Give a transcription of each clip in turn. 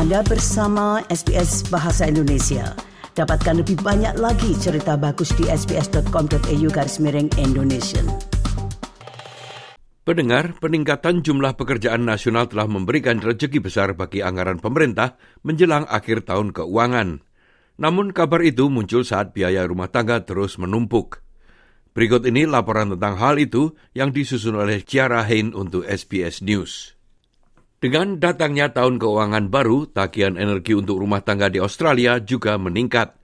Anda bersama SBS Bahasa Indonesia. Dapatkan lebih banyak lagi cerita bagus di sbs.com.au garis miring Indonesia. Pendengar, peningkatan jumlah pekerjaan nasional telah memberikan rezeki besar bagi anggaran pemerintah menjelang akhir tahun keuangan. Namun kabar itu muncul saat biaya rumah tangga terus menumpuk. Berikut ini laporan tentang hal itu yang disusun oleh Ciara Hain untuk SBS News. Dengan datangnya tahun keuangan baru, tagihan energi untuk rumah tangga di Australia juga meningkat.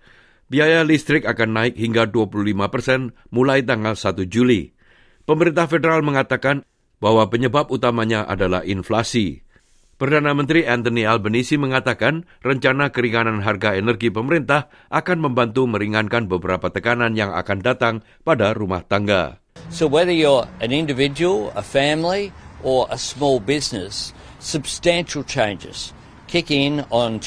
Biaya listrik akan naik hingga 25 persen mulai tanggal 1 Juli. Pemerintah federal mengatakan bahwa penyebab utamanya adalah inflasi. Perdana Menteri Anthony Albanese mengatakan rencana keringanan harga energi pemerintah akan membantu meringankan beberapa tekanan yang akan datang pada rumah tangga. So whether you're an individual, a family or a small business, substantial changes kick in on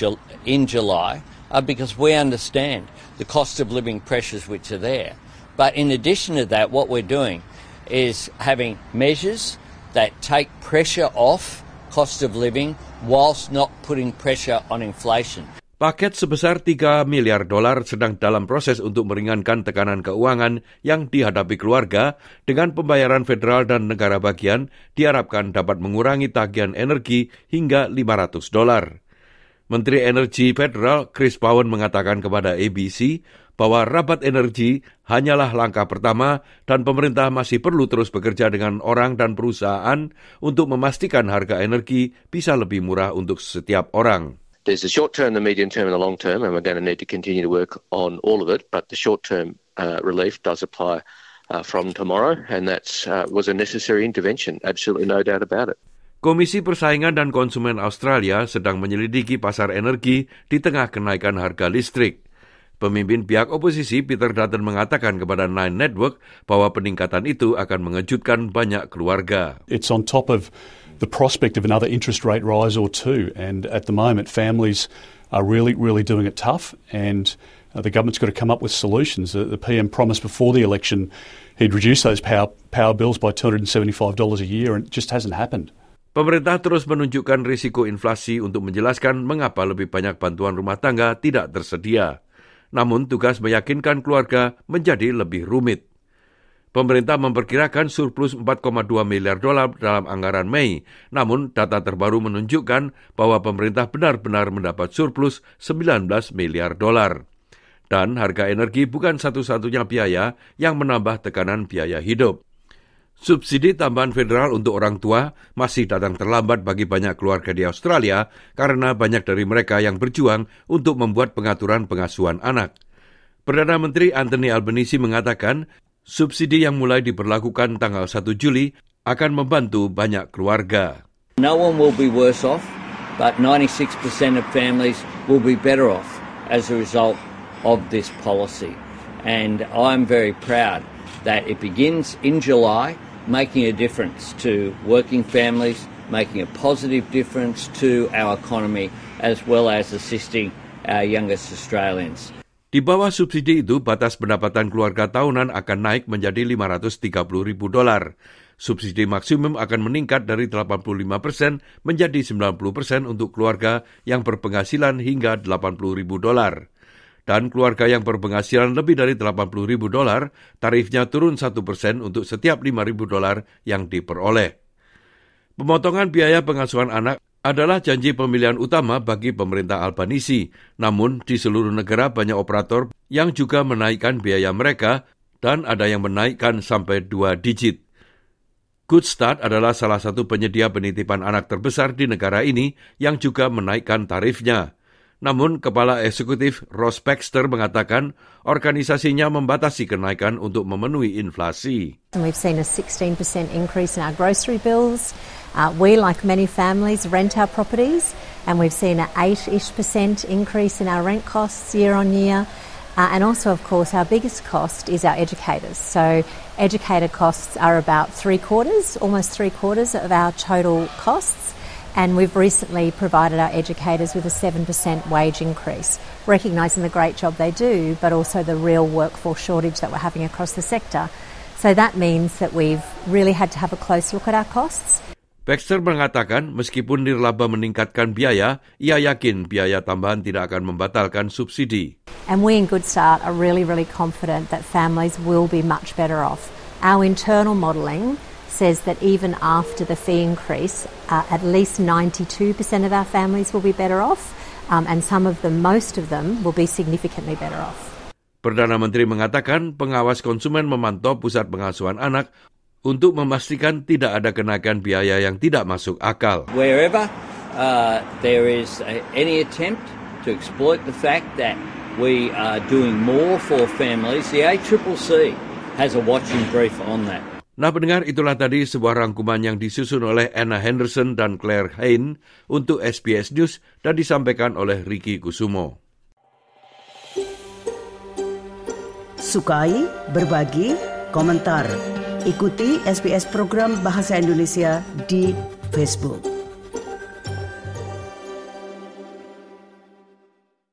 in July uh, because we understand the cost of living pressures which are there. But in addition to that, what we're doing is having measures that take pressure off cost of living whilst not putting pressure on inflation. Paket sebesar 3 miliar dolar sedang dalam proses untuk meringankan tekanan keuangan yang dihadapi keluarga dengan pembayaran federal dan negara bagian diharapkan dapat mengurangi tagihan energi hingga 500 dolar. Menteri Energi Federal Chris Bowen mengatakan kepada ABC bahwa rabat energi hanyalah langkah pertama dan pemerintah masih perlu terus bekerja dengan orang dan perusahaan untuk memastikan harga energi bisa lebih murah untuk setiap orang. There's the short term, the medium term, and the long term, and we're going to need to continue to work on all of it. But the short term uh, relief does apply uh, from tomorrow, and that uh, was a necessary intervention. Absolutely no doubt about it. Komisi Persaingan dan Konsumen Australia sedang menyelidiki pasar energi di tengah kenaikan harga listrik. Pemimpin pihak oposisi Peter Dutton mengatakan kepada Nine Network bahwa peningkatan itu akan mengejutkan banyak keluarga. It's on top of the prospect of another interest rate rise or two. And at the moment, families are really, really doing it tough. And uh, the government's got to come up with solutions. Uh, the PM promised before the election he'd reduce those power, power bills by $275 a year, and it just hasn't happened. Pemerintah terus menunjukkan risiko inflasi untuk menjelaskan mengapa lebih banyak bantuan rumah tangga tidak tersedia. Namun tugas meyakinkan keluarga menjadi lebih rumit. Pemerintah memperkirakan surplus 4,2 miliar dolar dalam anggaran Mei, namun data terbaru menunjukkan bahwa pemerintah benar-benar mendapat surplus 19 miliar dolar. Dan harga energi bukan satu-satunya biaya yang menambah tekanan biaya hidup. Subsidi tambahan federal untuk orang tua masih datang terlambat bagi banyak keluarga di Australia karena banyak dari mereka yang berjuang untuk membuat pengaturan pengasuhan anak. Perdana Menteri Anthony Albanese mengatakan Subsidi yang mulai diberlakukan tanggal 1 Juli akan membantu banyak keluarga. No one will be worse off, but 96% of families will be better off as a result of this policy. And I'm very proud that it begins in July, making a difference to working families, making a positive difference to our economy, as well as assisting our youngest Australians. Di bawah subsidi itu, batas pendapatan keluarga tahunan akan naik menjadi 530 ribu dolar. Subsidi maksimum akan meningkat dari 85 persen menjadi 90 persen untuk keluarga yang berpenghasilan hingga 80 ribu dolar. Dan keluarga yang berpenghasilan lebih dari 80 ribu dolar, tarifnya turun 1 persen untuk setiap 5 ribu dolar yang diperoleh. Pemotongan biaya pengasuhan anak adalah janji pemilihan utama bagi pemerintah Albanisi. Namun di seluruh negara banyak operator yang juga menaikkan biaya mereka dan ada yang menaikkan sampai dua digit. Good Start adalah salah satu penyedia penitipan anak terbesar di negara ini yang juga menaikkan tarifnya. Namun, Kepala Eksekutif Ross Baxter mengatakan organisasinya membatasi kenaikan untuk memenuhi inflasi. We've seen a 16% increase in our grocery bills. Uh, we, like many families, rent our properties, and we've seen an 8-ish percent increase in our rent costs year on year. Uh, and also, of course, our biggest cost is our educators. So, educator costs are about three quarters, almost three quarters of our total costs. And we've recently provided our educators with a 7% wage increase, recognising the great job they do, but also the real workforce shortage that we're having across the sector. So that means that we've really had to have a close look at our costs. Baxter mengatakan meskipun nirlaba meningkatkan biaya, ia yakin biaya tambahan tidak akan membatalkan subsidi. And we in Good Start are really, really confident that families will be much better off. Our internal modelling says that even after the fee increase, uh, at least 92% of our families will be better off, um, and some of them, most of them, will be significantly better off. Perdana Menteri mengatakan pengawas konsumen memantau pusat pengasuhan anak untuk memastikan tidak ada kenaikan biaya yang tidak masuk akal. Wherever uh, there is a, any attempt to exploit the fact that we are doing more for families, the ACCC has a watching brief on that. Nah pendengar itulah tadi sebuah rangkuman yang disusun oleh Anna Henderson dan Claire Hain untuk SBS News dan disampaikan oleh Ricky Kusumo. Sukai, berbagi, komentar. Ikuti SBS program Bahasa Indonesia di Facebook.